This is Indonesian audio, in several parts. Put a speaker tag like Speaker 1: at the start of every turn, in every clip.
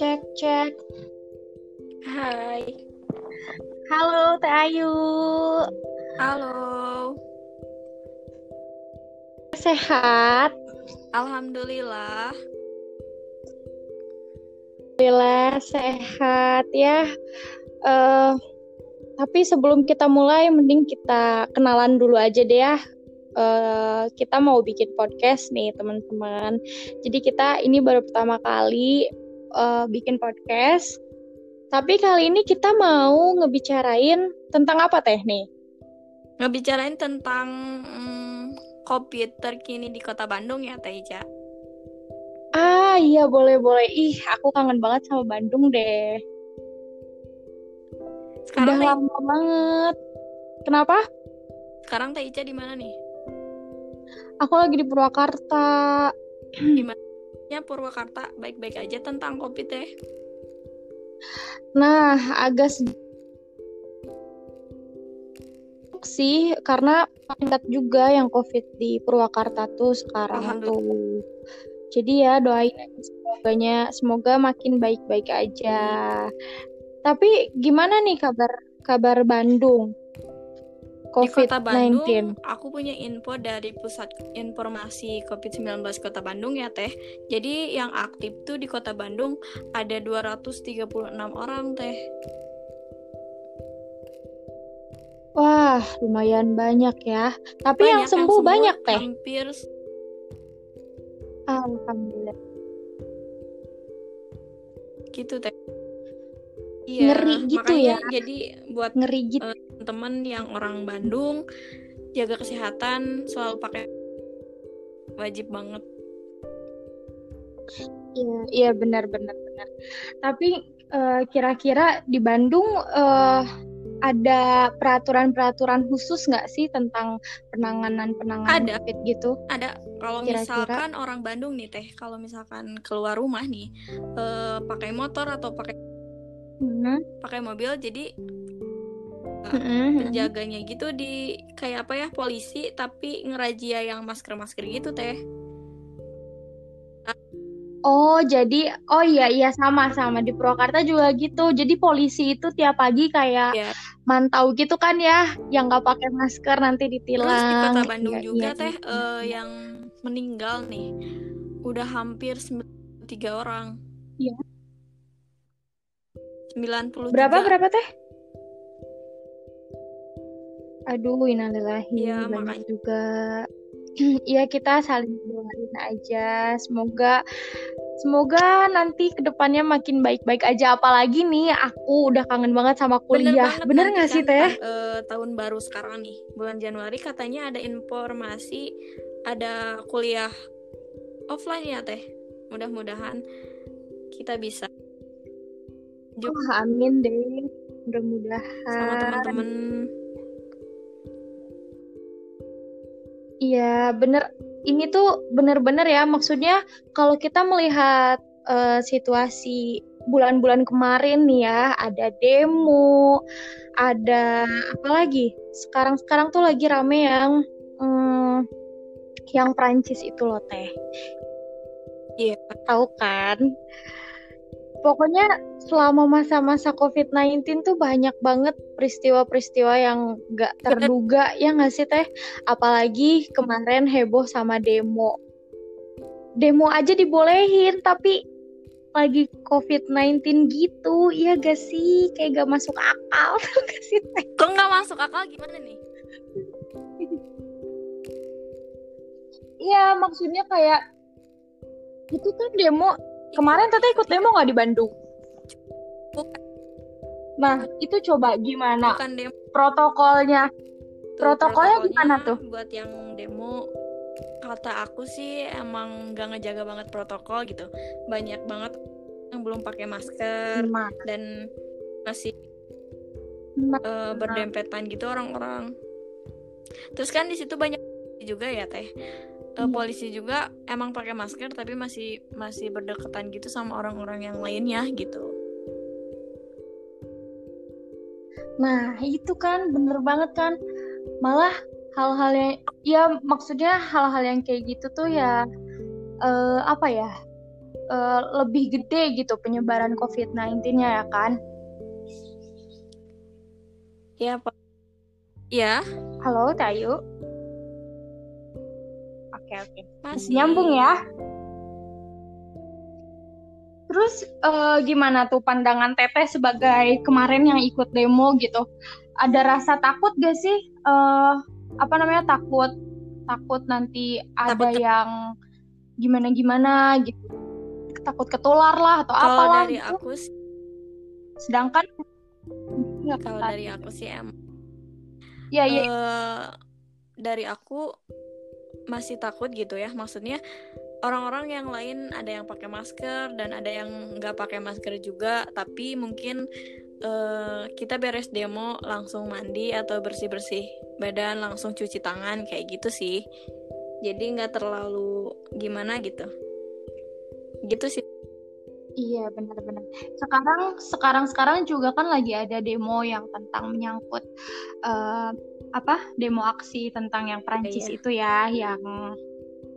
Speaker 1: cek cek.
Speaker 2: Hai.
Speaker 1: Halo Teh Ayu.
Speaker 2: Halo.
Speaker 1: Sehat?
Speaker 2: Alhamdulillah.
Speaker 1: Alhamdulillah sehat ya. Uh, tapi sebelum kita mulai, mending kita kenalan dulu aja deh ya. Uh, kita mau bikin podcast nih teman-teman. Jadi kita ini baru pertama kali uh, bikin podcast. Tapi kali ini kita mau ngebicarain tentang apa teh nih?
Speaker 2: Ngebicarain tentang hmm, COVID terkini di kota Bandung ya Teh Ica?
Speaker 1: Ah iya boleh boleh. Ih aku kangen banget sama Bandung deh. Sekarang Udah lama banget. Kenapa?
Speaker 2: Sekarang Teh Ica di mana nih?
Speaker 1: Aku lagi di Purwakarta.
Speaker 2: Gimana? Ya Purwakarta baik-baik aja tentang kopi teh.
Speaker 1: Nah, agak sih karena meningkat juga yang COVID di Purwakarta tuh sekarang tuh. Jadi ya doain semoga semoga makin baik-baik aja. Tapi gimana nih kabar kabar Bandung?
Speaker 2: COVID-19. Di Kota Bandung, aku punya info dari Pusat Informasi COVID-19 Kota Bandung ya, Teh. Jadi yang aktif tuh di Kota Bandung ada 236 orang, Teh.
Speaker 1: Wah, lumayan banyak ya. Tapi banyak yang sembuh, yang banyak, Teh.
Speaker 2: Hampir
Speaker 1: Alhamdulillah.
Speaker 2: Gitu, Teh.
Speaker 1: Iya, ngeri gitu ya.
Speaker 2: Jadi buat ngeri gitu. Uh, teman yang orang Bandung jaga kesehatan selalu pakai wajib banget.
Speaker 1: Iya iya benar benar benar. Tapi eh, kira-kira di Bandung uh, ada peraturan-peraturan khusus nggak sih tentang penanganan penanganan
Speaker 2: ada.
Speaker 1: COVID gitu?
Speaker 2: Ada. Kalau misalkan orang Bandung nih teh kalau misalkan keluar rumah nih uh, pakai motor atau pakai hmm. pakai mobil jadi penjaganya gitu di kayak apa ya polisi tapi ngerajia yang masker masker gitu teh
Speaker 1: Oh jadi oh iya iya sama sama di Purwakarta juga gitu jadi polisi itu tiap pagi kayak yeah. mantau gitu kan ya yang nggak pakai masker nanti ditilang. Terus
Speaker 2: di kota Bandung ya, juga iya, teh uh, yang meninggal nih udah hampir tiga orang.
Speaker 1: Iya.
Speaker 2: Sembilan puluh.
Speaker 1: Berapa berapa teh? Aduh, innalillahi ya, banyak makanya. juga. Iya kita saling doain aja. Semoga semoga nanti ke depannya makin baik-baik aja. Apalagi nih aku udah kangen banget sama kuliah. Bener, nggak sih teh?
Speaker 2: Uh, tahun baru sekarang nih bulan Januari katanya ada informasi ada kuliah offline ya teh. Mudah-mudahan kita bisa.
Speaker 1: Oh, amin deh. Mudah-mudahan.
Speaker 2: Sama teman-teman
Speaker 1: Iya, bener. Ini tuh bener-bener ya, maksudnya kalau kita melihat uh, situasi bulan-bulan kemarin nih ya, ada demo, ada apa lagi? Sekarang-sekarang tuh lagi rame yang um, yang Prancis itu loh teh. Iya, tahu kan? Pokoknya selama masa-masa COVID-19 tuh banyak banget peristiwa-peristiwa yang gak terduga ya gak sih teh? Apalagi kemarin heboh sama demo. Demo aja dibolehin tapi lagi COVID-19 gitu ya gak sih? Kayak gak masuk akal gak sih teh?
Speaker 2: Kok gak masuk akal? Gimana nih?
Speaker 1: Iya maksudnya kayak itu kan demo Kemarin Tete ikut demo nggak di Bandung?
Speaker 2: Bukan.
Speaker 1: Nah, itu coba gimana?
Speaker 2: Bukan demo.
Speaker 1: Protokolnya. Protokolnya, protokolnya gimana tuh?
Speaker 2: Buat yang demo, kata aku sih emang gak ngejaga banget protokol gitu. Banyak banget yang belum pakai masker Gimana? dan masih uh, berdempetan gitu orang-orang. Terus kan di situ banyak juga ya teh uh, polisi juga emang pakai masker tapi masih masih berdekatan gitu sama orang-orang yang lainnya gitu.
Speaker 1: Nah itu kan bener banget kan malah hal-hal yang ya maksudnya hal-hal yang kayak gitu tuh ya uh, apa ya uh, lebih gede gitu penyebaran COVID-19-nya ya kan?
Speaker 2: Ya, Pak. Ya.
Speaker 1: Halo, Tayu. Oke, oke. Masih nyambung ya. Terus uh, gimana tuh pandangan Teteh sebagai kemarin yang ikut demo gitu? Ada rasa takut gak sih? Uh, apa namanya takut takut nanti ada takut yang gimana gimana gitu takut ketular lah atau apa apalah
Speaker 2: dari gitu. aku sih,
Speaker 1: sedangkan
Speaker 2: kalau dari aku sih em
Speaker 1: ya, ya.
Speaker 2: Uh, dari aku masih takut gitu ya. Maksudnya orang-orang yang lain ada yang pakai masker dan ada yang nggak pakai masker juga tapi mungkin uh, kita beres demo langsung mandi atau bersih-bersih badan langsung cuci tangan kayak gitu sih. Jadi nggak terlalu gimana gitu. Gitu sih
Speaker 1: Iya benar-benar. Sekarang sekarang sekarang juga kan lagi ada demo yang tentang menyangkut uh, apa demo aksi tentang yang Prancis iya. itu ya yang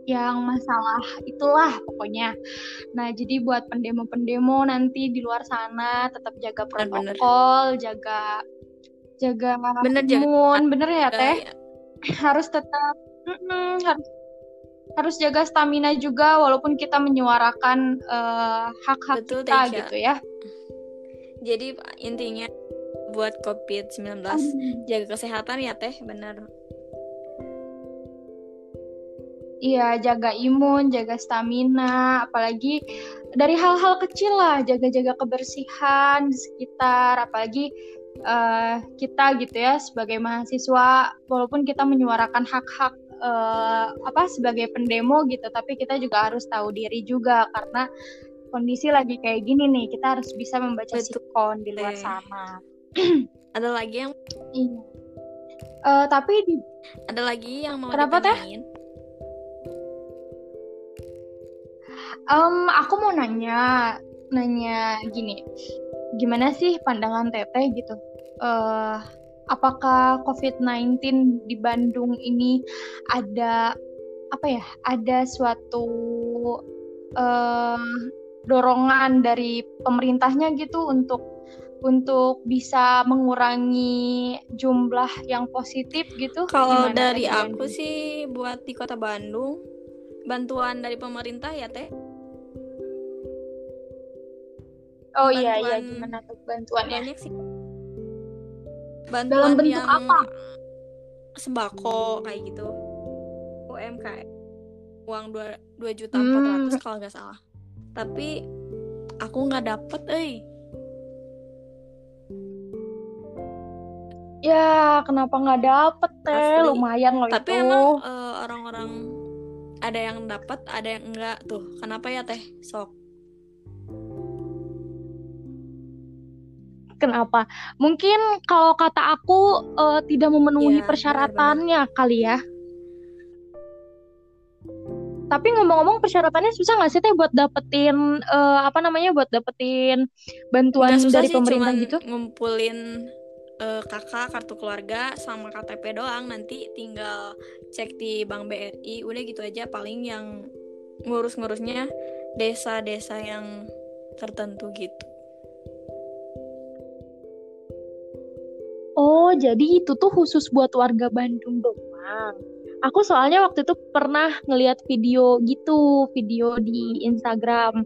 Speaker 1: yang masalah itulah pokoknya. Nah, jadi buat pendemo-pendemo nanti di luar sana tetap jaga protokol, bener. jaga jaga
Speaker 2: bener,
Speaker 1: imun, jaga. bener ya teh? Ya. Harus tetap mm harus harus jaga stamina juga walaupun kita menyuarakan uh, hak-hak Betul, kita gitu ya.
Speaker 2: Jadi intinya buat COVID-19 hmm. jaga kesehatan ya teh, benar.
Speaker 1: Iya, jaga imun, jaga stamina, apalagi dari hal-hal kecil lah, jaga-jaga kebersihan di sekitar, apalagi uh, kita gitu ya sebagai mahasiswa, walaupun kita menyuarakan hak-hak uh, apa sebagai pendemo gitu, tapi kita juga harus tahu diri juga karena kondisi lagi kayak gini nih, kita harus bisa membaca sikon di luar sana.
Speaker 2: Ada lagi yang
Speaker 1: iya. Uh, tapi di
Speaker 2: ada lagi yang mau
Speaker 1: Kenapa teh? Um, aku mau nanya, nanya gini, gimana sih pandangan Teteh gitu? Uh, apakah COVID-19 di Bandung ini ada apa ya? Ada suatu uh, dorongan dari pemerintahnya gitu untuk untuk bisa mengurangi jumlah yang positif gitu?
Speaker 2: Kalau dari aku sih buat di kota Bandung bantuan dari pemerintah ya teh
Speaker 1: Oh iya iya gimana tuh bantuannya?
Speaker 2: Banyak sih. Bantuan Dalam bentuk yang apa? Sembako kayak gitu. UMKM. Uang dua dua juta empat ratus hmm. kalau nggak salah. Tapi aku nggak dapet, eh.
Speaker 1: Ya, kenapa nggak dapet teh? Asli. Lumayan loh
Speaker 2: Tapi
Speaker 1: itu.
Speaker 2: emang uh, orang-orang ada yang dapat, ada yang enggak tuh. Kenapa ya teh? Sok.
Speaker 1: Kenapa? Mungkin kalau kata aku uh, tidak memenuhi ya, persyaratannya benar kali ya. Tapi ngomong-ngomong persyaratannya susah nggak sih teh buat dapetin uh, apa namanya buat dapetin bantuan dari sih, pemerintah gitu?
Speaker 2: Ngumpulin uh, kakak kartu keluarga sama KTP doang nanti tinggal cek di Bank BRI udah gitu aja paling yang ngurus-ngurusnya desa-desa yang tertentu gitu.
Speaker 1: Oh, jadi itu tuh khusus buat warga Bandung doang. Aku soalnya waktu itu pernah ngeliat video gitu, video di Instagram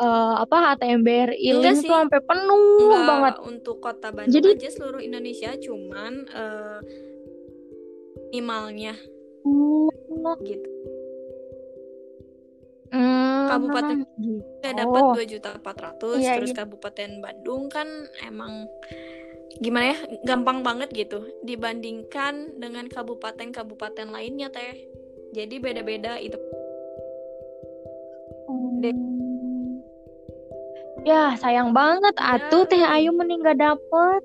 Speaker 1: uh, apa ATM BRI link tuh sampai penuh Enggak, banget.
Speaker 2: Untuk kota Bandung jadi, aja seluruh Indonesia cuman uh, minimalnya.
Speaker 1: Oh,
Speaker 2: gitu.
Speaker 1: Hmm,
Speaker 2: kabupaten gitu. dapat dua juta empat ratus iya, terus iya. kabupaten Bandung kan emang gimana ya gampang banget gitu dibandingkan dengan kabupaten-kabupaten lainnya teh. Jadi beda-beda itu.
Speaker 1: Hmm. ya sayang banget. Ya. atuh teh Ayu meninggal dapet.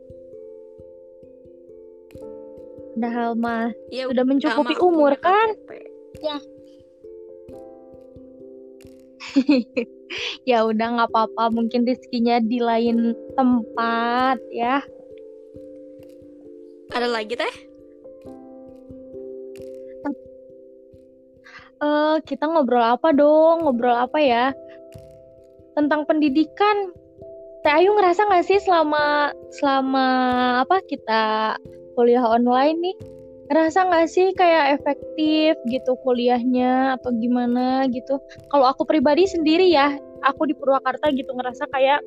Speaker 1: Padahal mah ya, sudah mencukupi umur kan? ya. Ya udah nggak apa-apa. Mungkin rezekinya di lain tempat ya
Speaker 2: ada lagi teh?
Speaker 1: Uh, kita ngobrol apa dong? Ngobrol apa ya? tentang pendidikan Teh Ayu ngerasa nggak sih selama selama apa kita kuliah online nih ngerasa nggak sih kayak efektif gitu kuliahnya atau gimana gitu kalau aku pribadi sendiri ya aku di Purwakarta gitu ngerasa kayak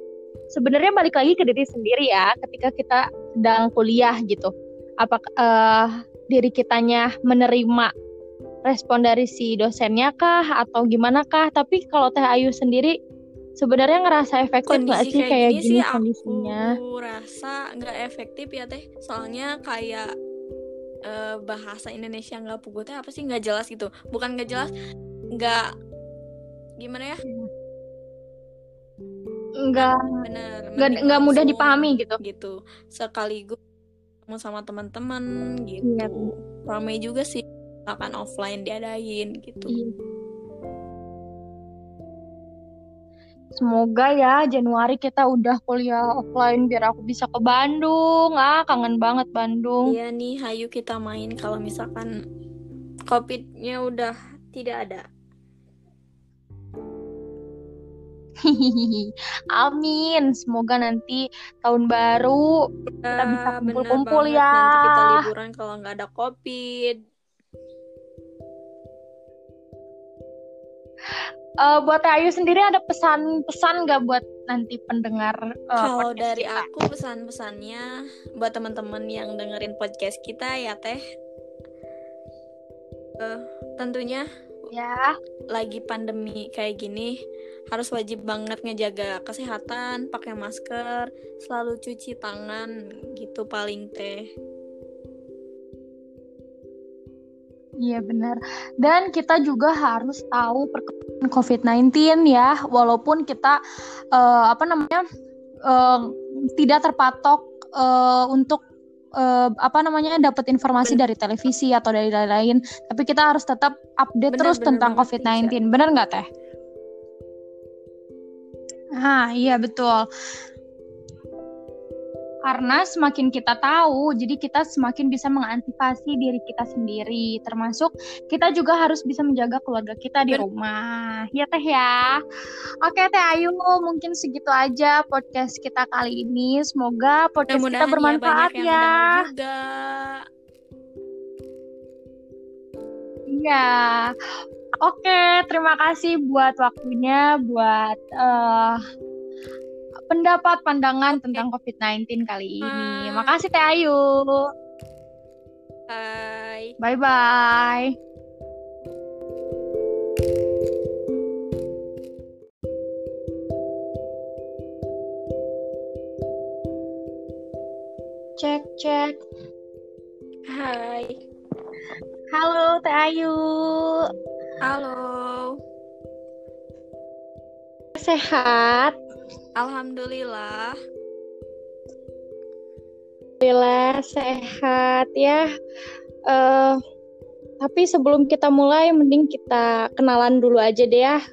Speaker 1: sebenarnya balik lagi ke diri sendiri ya ketika kita sedang kuliah gitu apa uh, diri kitanya menerima respon dari si dosennya kah atau gimana kah tapi kalau Teh Ayu sendiri sebenarnya ngerasa efektif nggak sih kayak, kayak gini,
Speaker 2: sih
Speaker 1: kondisinya?
Speaker 2: Aku rasa nggak efektif ya teh, soalnya kayak uh, bahasa Indonesia nggak pugu teh apa sih nggak jelas gitu, bukan nggak jelas, nggak gimana ya?
Speaker 1: Nggak nggak mudah dipahami gitu.
Speaker 2: Gitu, sekaligus mau sama teman-teman gitu, iya. ramai juga sih akan offline diadain gitu. Iya
Speaker 1: Semoga ya Januari kita udah kuliah offline biar aku bisa ke Bandung. Ah, kangen banget Bandung.
Speaker 2: Iya nih, hayu kita main kalau misalkan COVID-nya udah tidak ada.
Speaker 1: Amin. Semoga nanti tahun baru kita bisa kumpul-kumpul ya.
Speaker 2: Nanti kita liburan kalau nggak ada COVID.
Speaker 1: uh, buat Ayu sendiri ada pesan-pesan nggak buat nanti pendengar
Speaker 2: uh, kalau dari kita? aku pesan-pesannya buat teman-teman yang dengerin podcast kita ya teh uh, tentunya
Speaker 1: ya
Speaker 2: lagi pandemi kayak gini harus wajib banget ngejaga kesehatan pakai masker selalu cuci tangan gitu paling teh
Speaker 1: Iya benar. Dan kita juga harus tahu perkembangan COVID-19 ya, walaupun kita uh, apa namanya uh, tidak terpatok uh, untuk uh, apa namanya dapat informasi dari televisi atau dari lain-lain, tapi kita harus tetap update bener, terus bener tentang COVID-19. Benar nggak teh? Ah iya betul karena semakin kita tahu, jadi kita semakin bisa mengantisipasi diri kita sendiri, termasuk kita juga harus bisa menjaga keluarga kita di rumah. Ya Teh ya. Oke Teh Ayu, mungkin segitu aja podcast kita kali ini. Semoga podcast kita ya bermanfaat ya. ya. Juga. Iya. Oke, terima kasih buat waktunya, buat uh, pendapat pandangan okay. tentang COVID-19 kali ini. Makasih Teh Ayu.
Speaker 2: Bye.
Speaker 1: Bye bye. Cek cek.
Speaker 2: Hai.
Speaker 1: Halo Teh Ayu.
Speaker 2: Halo.
Speaker 1: Sehat.
Speaker 2: Alhamdulillah.
Speaker 1: Alhamdulillah sehat ya. Uh, tapi sebelum kita mulai, mending kita kenalan dulu aja deh ya.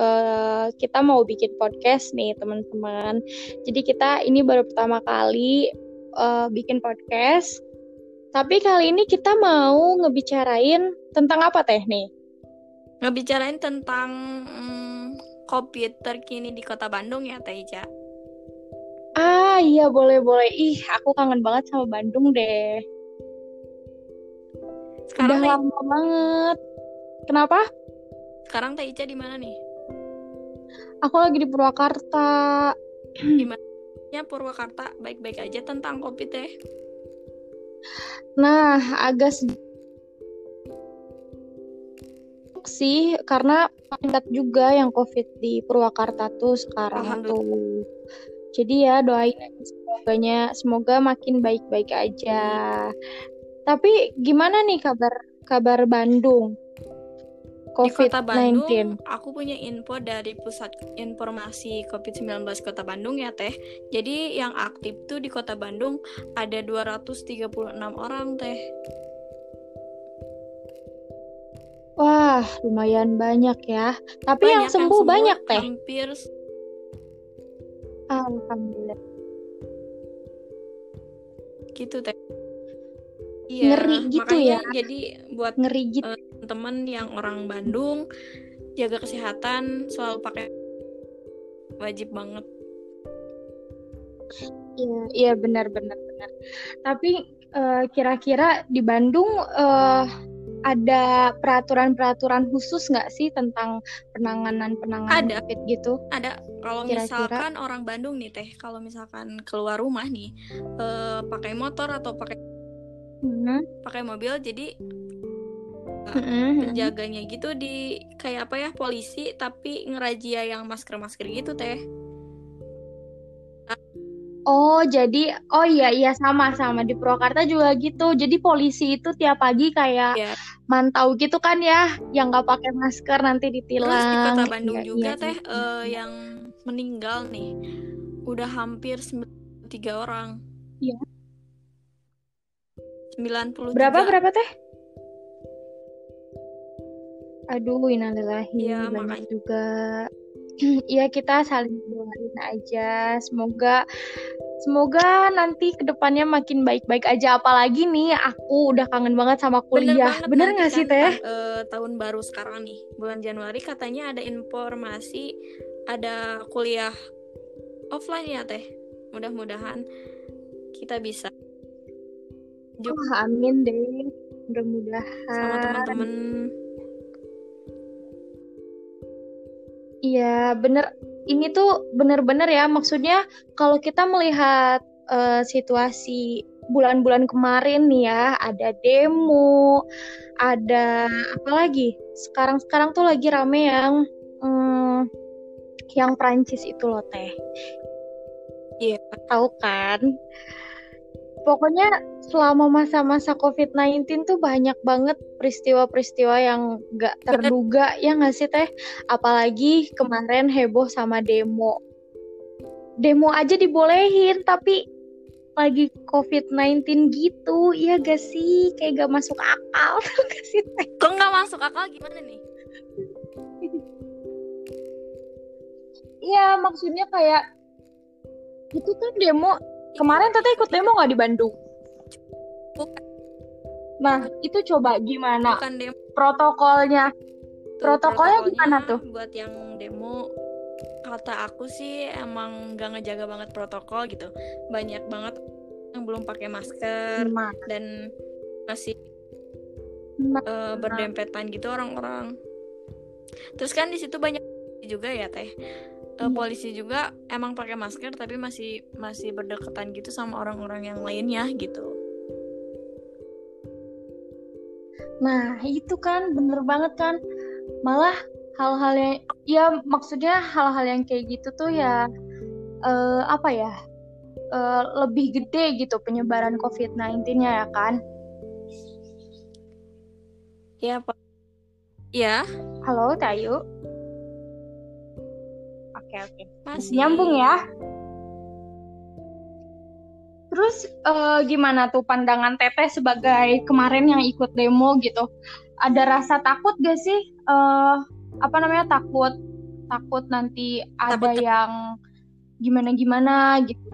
Speaker 1: Uh, kita mau bikin podcast nih teman-teman. Jadi kita ini baru pertama kali uh, bikin podcast. Tapi kali ini kita mau ngebicarain tentang apa teh nih?
Speaker 2: Ngebicarain tentang COVID terkini di kota Bandung ya Teh Ica?
Speaker 1: Ah iya boleh boleh. Ih aku kangen banget sama Bandung deh. Sekarang Udah lama banget. Kenapa?
Speaker 2: Sekarang Teh Ica di mana nih?
Speaker 1: Aku lagi di Purwakarta.
Speaker 2: Gimana? Ya Purwakarta baik-baik aja tentang COVID teh.
Speaker 1: Nah, agak sih karena meningkat juga yang covid di Purwakarta tuh sekarang tuh. Jadi ya doain semoga semoga makin baik-baik aja. Tapi gimana nih kabar kabar Bandung?
Speaker 2: COVID-19. Di Kota Bandung, aku punya info dari Pusat Informasi COVID-19 Kota Bandung ya, Teh. Jadi yang aktif tuh di Kota Bandung ada 236 orang, Teh.
Speaker 1: Wah, lumayan banyak ya. Tapi banyak yang sembuh yang banyak teh.
Speaker 2: Hampir.
Speaker 1: Alhamdulillah.
Speaker 2: Gitu teh.
Speaker 1: Iya, ngeri gitu ya.
Speaker 2: Jadi buat
Speaker 1: ngeri gitu. Uh,
Speaker 2: teman yang orang Bandung jaga kesehatan, selalu pakai wajib banget
Speaker 1: iya iya benar benar benar tapi uh, kira-kira di Bandung uh, ada peraturan-peraturan khusus nggak sih tentang penanganan penanganan
Speaker 2: ada.
Speaker 1: COVID gitu?
Speaker 2: Ada. Kalau misalkan orang Bandung nih teh, kalau misalkan keluar rumah nih, uh, pakai motor atau pakai hmm. pakai mobil, jadi uh, penjaganya gitu di kayak apa ya polisi, tapi ngerajia yang masker-masker gitu teh.
Speaker 1: Oh, jadi oh iya iya sama sama di Purwakarta juga gitu. Jadi polisi itu tiap pagi kayak yeah. mantau gitu kan ya, yang nggak pakai masker nanti ditilang. Terus
Speaker 2: di Kota Bandung iya, juga iya, teh iya. Uh, yang meninggal nih udah hampir tiga orang. Iya. 90
Speaker 1: Berapa berapa teh? Aduh, innalillahi ya, banyak makanya. juga. Iya kita saling doain aja. Semoga semoga nanti ke depannya makin baik-baik aja. Apalagi nih aku udah kangen banget sama kuliah. Bener, Bener gak sih kan, teh?
Speaker 2: Uh, tahun baru sekarang nih bulan Januari katanya ada informasi ada kuliah offline ya teh. Mudah-mudahan kita bisa.
Speaker 1: Oh, amin deh. Mudah-mudahan.
Speaker 2: Sama teman-teman
Speaker 1: Iya, bener. Ini tuh bener-bener ya, maksudnya kalau kita melihat uh, situasi bulan-bulan kemarin nih ya, ada demo, ada apa lagi? Sekarang-sekarang tuh lagi rame yang um, yang Prancis itu loh teh. Iya, tahu kan? Pokoknya selama masa-masa COVID-19 tuh banyak banget peristiwa-peristiwa yang gak terduga ya nggak sih teh? Apalagi kemarin heboh sama demo. Demo aja dibolehin tapi lagi COVID-19 gitu iya gak sih? Kayak gak masuk akal gak sih
Speaker 2: teh? Kok gak masuk akal? Gimana nih?
Speaker 1: Iya maksudnya kayak itu kan demo Kemarin Tete ikut demo nggak di Bandung? Bukan. Nah, itu coba gimana Bukan demo. protokolnya? Tuh, protokolnya, protokolnya gimana tuh?
Speaker 2: Buat yang demo kata aku sih emang gak ngejaga banget protokol gitu. Banyak banget yang belum pakai masker nah. dan masih nah. uh, berdempetan gitu orang-orang. Terus kan di situ banyak juga ya teh uh, polisi juga emang pakai masker tapi masih masih berdekatan gitu sama orang-orang yang lainnya gitu.
Speaker 1: Nah itu kan bener banget kan malah hal-hal yang ya maksudnya hal-hal yang kayak gitu tuh ya uh, apa ya uh, lebih gede gitu penyebaran COVID-19-nya ya kan?
Speaker 2: Ya pak. Ya.
Speaker 1: Halo Tayu oke oke. Masih nyambung ya. Terus uh, gimana tuh pandangan Teteh sebagai kemarin yang ikut demo gitu? Ada rasa takut gak sih? Uh, apa namanya takut takut nanti ada takut yang gimana gimana gitu?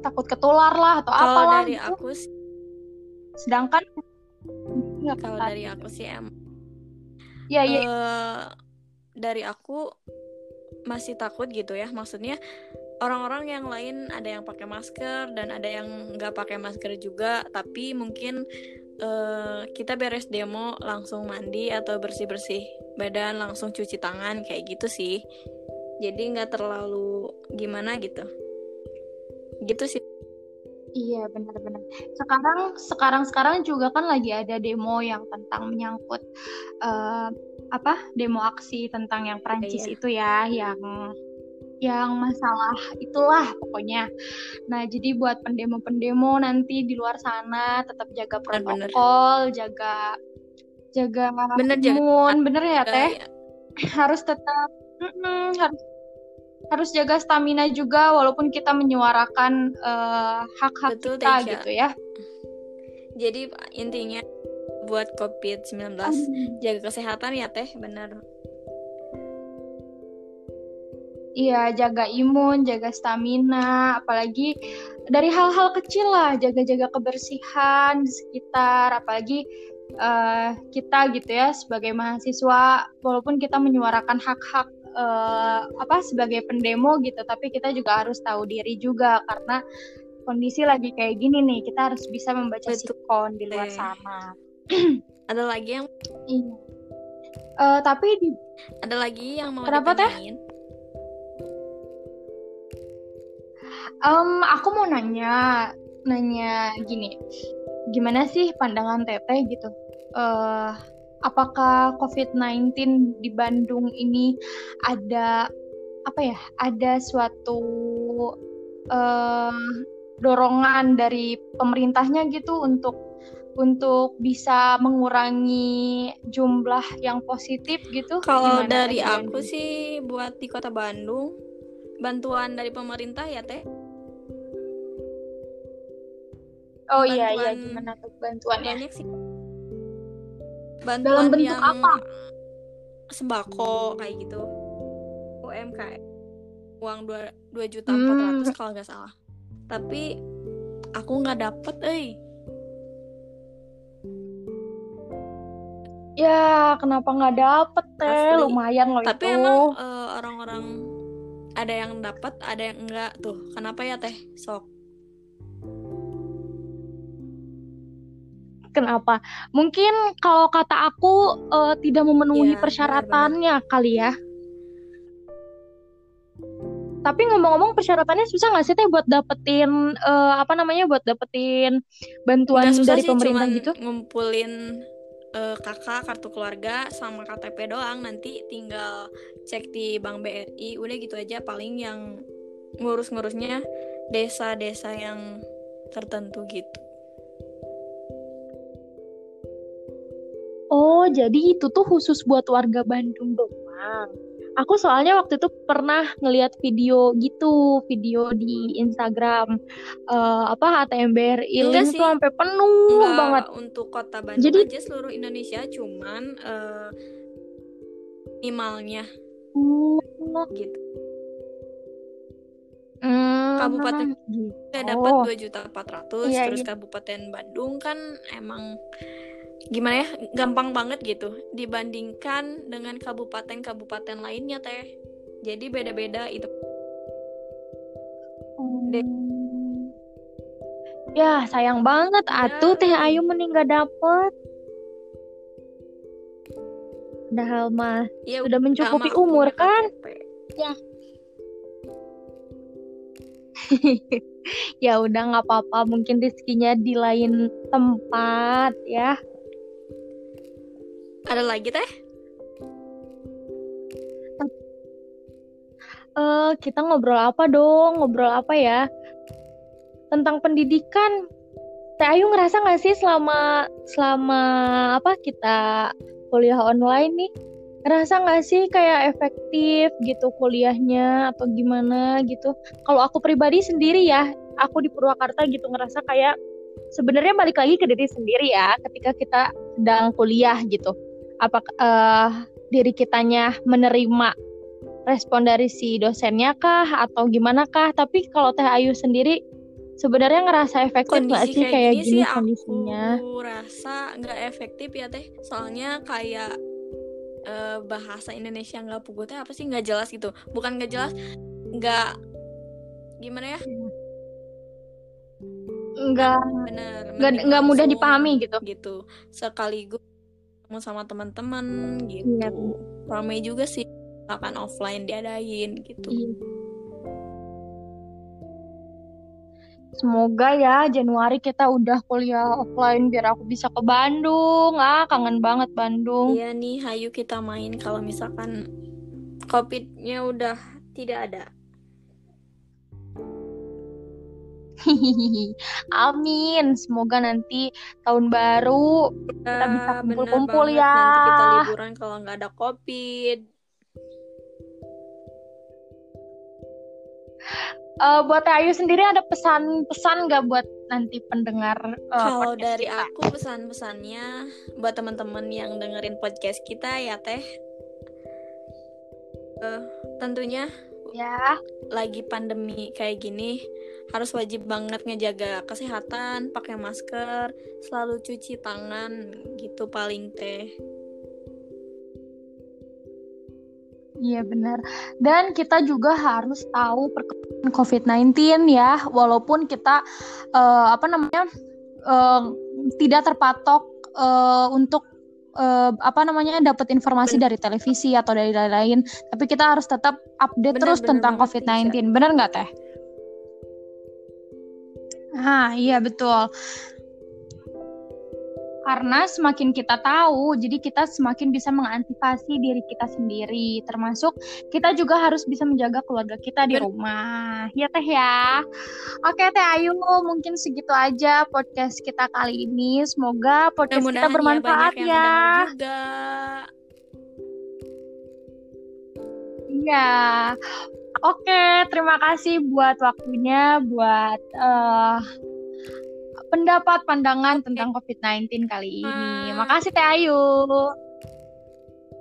Speaker 1: Takut ketular lah atau apa lah?
Speaker 2: dari gitu. aku sih.
Speaker 1: Sedangkan
Speaker 2: kalau dari aku sih em.
Speaker 1: Ya, ya.
Speaker 2: Uh, dari aku masih takut gitu ya. Maksudnya orang-orang yang lain ada yang pakai masker dan ada yang nggak pakai masker juga. Tapi mungkin uh, kita beres demo langsung mandi atau bersih bersih badan langsung cuci tangan kayak gitu sih. Jadi nggak terlalu gimana gitu. Gitu sih
Speaker 1: Iya benar-benar. Sekarang sekarang sekarang juga kan lagi ada demo yang tentang menyangkut uh, apa demo aksi tentang yang Prancis iya. itu ya yang yang masalah itulah pokoknya. Nah jadi buat pendemo-pendemo nanti di luar sana tetap jaga protokol, bener. jaga jaga
Speaker 2: bener,
Speaker 1: imun, jaga, bener ya teh. Ya. Harus tetap mm -mm, harus harus jaga stamina juga walaupun kita menyuarakan uh, hak-hak Betul, kita Teja. gitu ya.
Speaker 2: Jadi intinya buat COVID-19 hmm. jaga kesehatan ya teh benar.
Speaker 1: Iya, jaga imun, jaga stamina, apalagi dari hal-hal kecil lah, jaga-jaga kebersihan di sekitar, apalagi uh, kita gitu ya sebagai mahasiswa, walaupun kita menyuarakan hak-hak uh, apa sebagai pendemo gitu tapi kita juga harus tahu diri juga karena kondisi lagi kayak gini nih kita harus bisa membaca Betul. sikon di luar sana.
Speaker 2: Ada lagi yang
Speaker 1: iya. uh, tapi di
Speaker 2: ada lagi yang mau
Speaker 1: kenapa teh? um, aku mau nanya nanya gini. Gimana sih pandangan teteh gitu? Uh, apakah COVID-19 di Bandung ini ada apa ya ada suatu uh, dorongan dari pemerintahnya gitu untuk untuk bisa mengurangi jumlah yang positif gitu?
Speaker 2: Kalau dari aku sih buat di kota Bandung bantuan dari pemerintah ya teh?
Speaker 1: Oh bantuan, iya iya gimana tuh bantuannya?
Speaker 2: banyak sih bantuan dalam bentuk yang apa? sembako kayak gitu. UMKM uang dua dua juta empat ratus hmm. kalau nggak salah. Tapi aku nggak dapet eh
Speaker 1: ya kenapa nggak dapet teh? Lumayan loh
Speaker 2: tapi itu. emang uh, orang-orang ada yang dapat ada yang enggak tuh. Kenapa ya teh? Sok
Speaker 1: Kenapa? Mungkin kalau kata aku uh, tidak memenuhi ya, persyaratannya -benar. kali ya. Tapi ngomong-ngomong persyaratannya susah nggak sih teh buat dapetin uh, apa namanya buat dapetin bantuan dari sih, pemerintah gitu?
Speaker 2: Ngumpulin uh, kakak kartu keluarga sama KTP doang nanti tinggal cek di Bank BRI udah gitu aja paling yang ngurus-ngurusnya desa-desa yang tertentu gitu.
Speaker 1: Oh, jadi itu tuh khusus buat warga Bandung doang. Aku soalnya waktu itu pernah ngeliat video gitu, video di Instagram uh, apa ATM BRI tuh sampai penuh Enggak, banget.
Speaker 2: Untuk kota Bandung jadi, aja seluruh Indonesia cuman uh, minimalnya.
Speaker 1: Oh,
Speaker 2: gitu.
Speaker 1: Hmm,
Speaker 2: kabupaten gitu. dapat dua juta empat ratus iya, terus iya. kabupaten Bandung kan emang gimana ya gampang banget gitu dibandingkan dengan kabupaten-kabupaten lainnya teh. Jadi beda-beda itu.
Speaker 1: Hmm. ya sayang banget. Ya. atuh teh Ayu meninggal dapet. Padahal mah ya, sudah mencukupi umur kan? Ya. Ya udah nggak apa-apa. Mungkin rezekinya di lain tempat ya
Speaker 2: ada lagi teh?
Speaker 1: Uh, kita ngobrol apa dong? Ngobrol apa ya? Tentang pendidikan. Teh Ayu ngerasa nggak sih selama selama apa kita kuliah online nih? Ngerasa nggak sih kayak efektif gitu kuliahnya atau gimana gitu? Kalau aku pribadi sendiri ya, aku di Purwakarta gitu ngerasa kayak sebenarnya balik lagi ke diri sendiri ya ketika kita sedang kuliah gitu apa uh, diri kitanya menerima respon dari si dosennya kah atau gimana kah? Tapi kalau Teh Ayu sendiri sebenarnya ngerasa efektif nggak sih? kayak, kayak gini sih kondisinya?
Speaker 2: aku rasa nggak efektif ya Teh. Soalnya kayak uh, bahasa Indonesia nggak pugu teh apa sih? Nggak jelas gitu. Bukan nggak jelas nggak gimana ya?
Speaker 1: Nggak nggak mudah dipahami gitu.
Speaker 2: gitu. Sekaligus ketemu sama teman-teman gitu iya. ramai juga sih akan offline diadain gitu iya.
Speaker 1: Semoga ya Januari kita udah kuliah offline biar aku bisa ke Bandung. Ah, kangen banget Bandung.
Speaker 2: Iya nih, hayu kita main kalau misalkan COVID-nya udah tidak ada.
Speaker 1: Amin. Semoga nanti tahun baru kita bisa ah, kumpul-kumpul ya.
Speaker 2: Nanti kita liburan kalau nggak ada covid.
Speaker 1: Uh, buat Ayu sendiri ada pesan-pesan nggak buat nanti pendengar?
Speaker 2: Uh, kalau dari kita? aku pesan-pesannya buat teman-teman yang dengerin podcast kita ya teh. Uh, tentunya
Speaker 1: ya
Speaker 2: lagi pandemi kayak gini harus wajib banget ngejaga kesehatan pakai masker selalu cuci tangan gitu paling teh
Speaker 1: Iya benar. Dan kita juga harus tahu perkembangan COVID-19 ya, walaupun kita uh, apa namanya uh, tidak terpatok uh, untuk uh, apa namanya dapat informasi bener. dari televisi atau dari lain-lain, tapi kita harus tetap update bener, terus bener, tentang COVID-19. Benar nggak teh? Ah iya betul karena semakin kita tahu, jadi kita semakin bisa mengantisipasi diri kita sendiri, termasuk kita juga harus bisa menjaga keluarga kita di rumah. Ya teh ya. Oke teh Ayu, mungkin segitu aja podcast kita kali ini. Semoga podcast kita ya, bermanfaat ya. ya. Juga. Iya. Oke, terima kasih buat waktunya, buat uh, pendapat pandangan okay. tentang COVID-19 kali ini. Makasih Teh Ayu.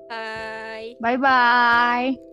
Speaker 2: Bye.
Speaker 1: Bye bye.